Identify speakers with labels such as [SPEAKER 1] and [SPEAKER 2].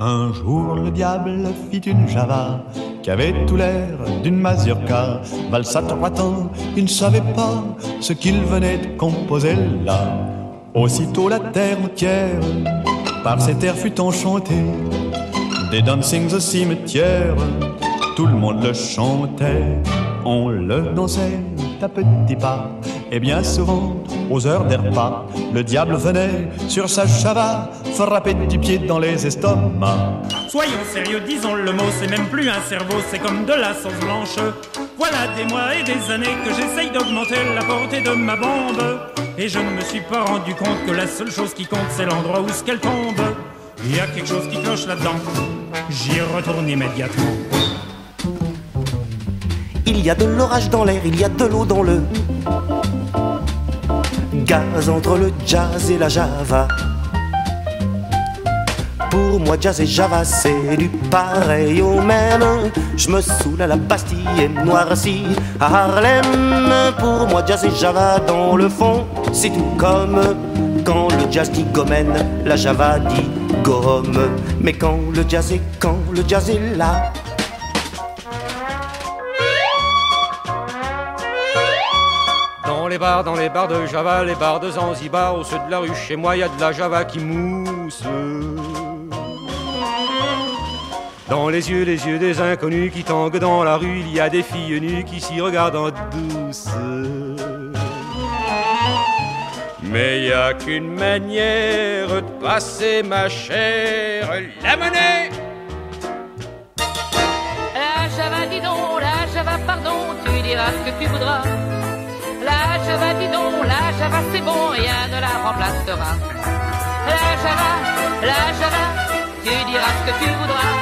[SPEAKER 1] Un jour, le diable fit une java qui avait tout l'air d'une mazurka. Valsa trois temps, il ne savait pas ce qu'il venait de composer là. Aussitôt la terre entière par cet air fut enchantée. Des dancings au cimetière, tout le monde le chantait. On le dansait à petits pas, et bien souvent, aux heures des repas, le diable venait sur sa chava frapper du pied dans les estomacs.
[SPEAKER 2] Soyons sérieux, disons le mot, c'est même plus un cerveau, c'est comme de la sauce blanche. Voilà des mois et des années que j'essaye d'augmenter la portée de ma bombe. Et je ne me suis pas rendu compte que la seule chose qui compte, c'est l'endroit où ce qu'elle tombe. Il y a quelque chose qui cloche là-dedans. J'y retourne immédiatement.
[SPEAKER 3] Il y a de l'orage dans l'air, il y a de l'eau dans le entre le jazz et la java. Pour moi, jazz et java, c'est du pareil au même. Je me saoule à la Bastille et noirci à Harlem. Pour moi, jazz et java, dans le fond, c'est tout comme quand le jazz dit gomène, la java dit gomme. Mais quand le jazz est, quand le jazz est là,
[SPEAKER 4] Dans les bars, dans les bars de Java, les bars de Zanzibar, au ceux de la rue, chez moi, y a de la Java qui mousse. Dans les yeux, les yeux des inconnus qui tanguent dans la rue, il y a des filles nues qui s'y regardent en douce. Mais y a qu'une manière de passer ma chère, la monnaie.
[SPEAKER 5] La Java, dis donc, la Java, pardon, tu diras ce que tu voudras. Remplacera. La tu diras ce que tu voudras.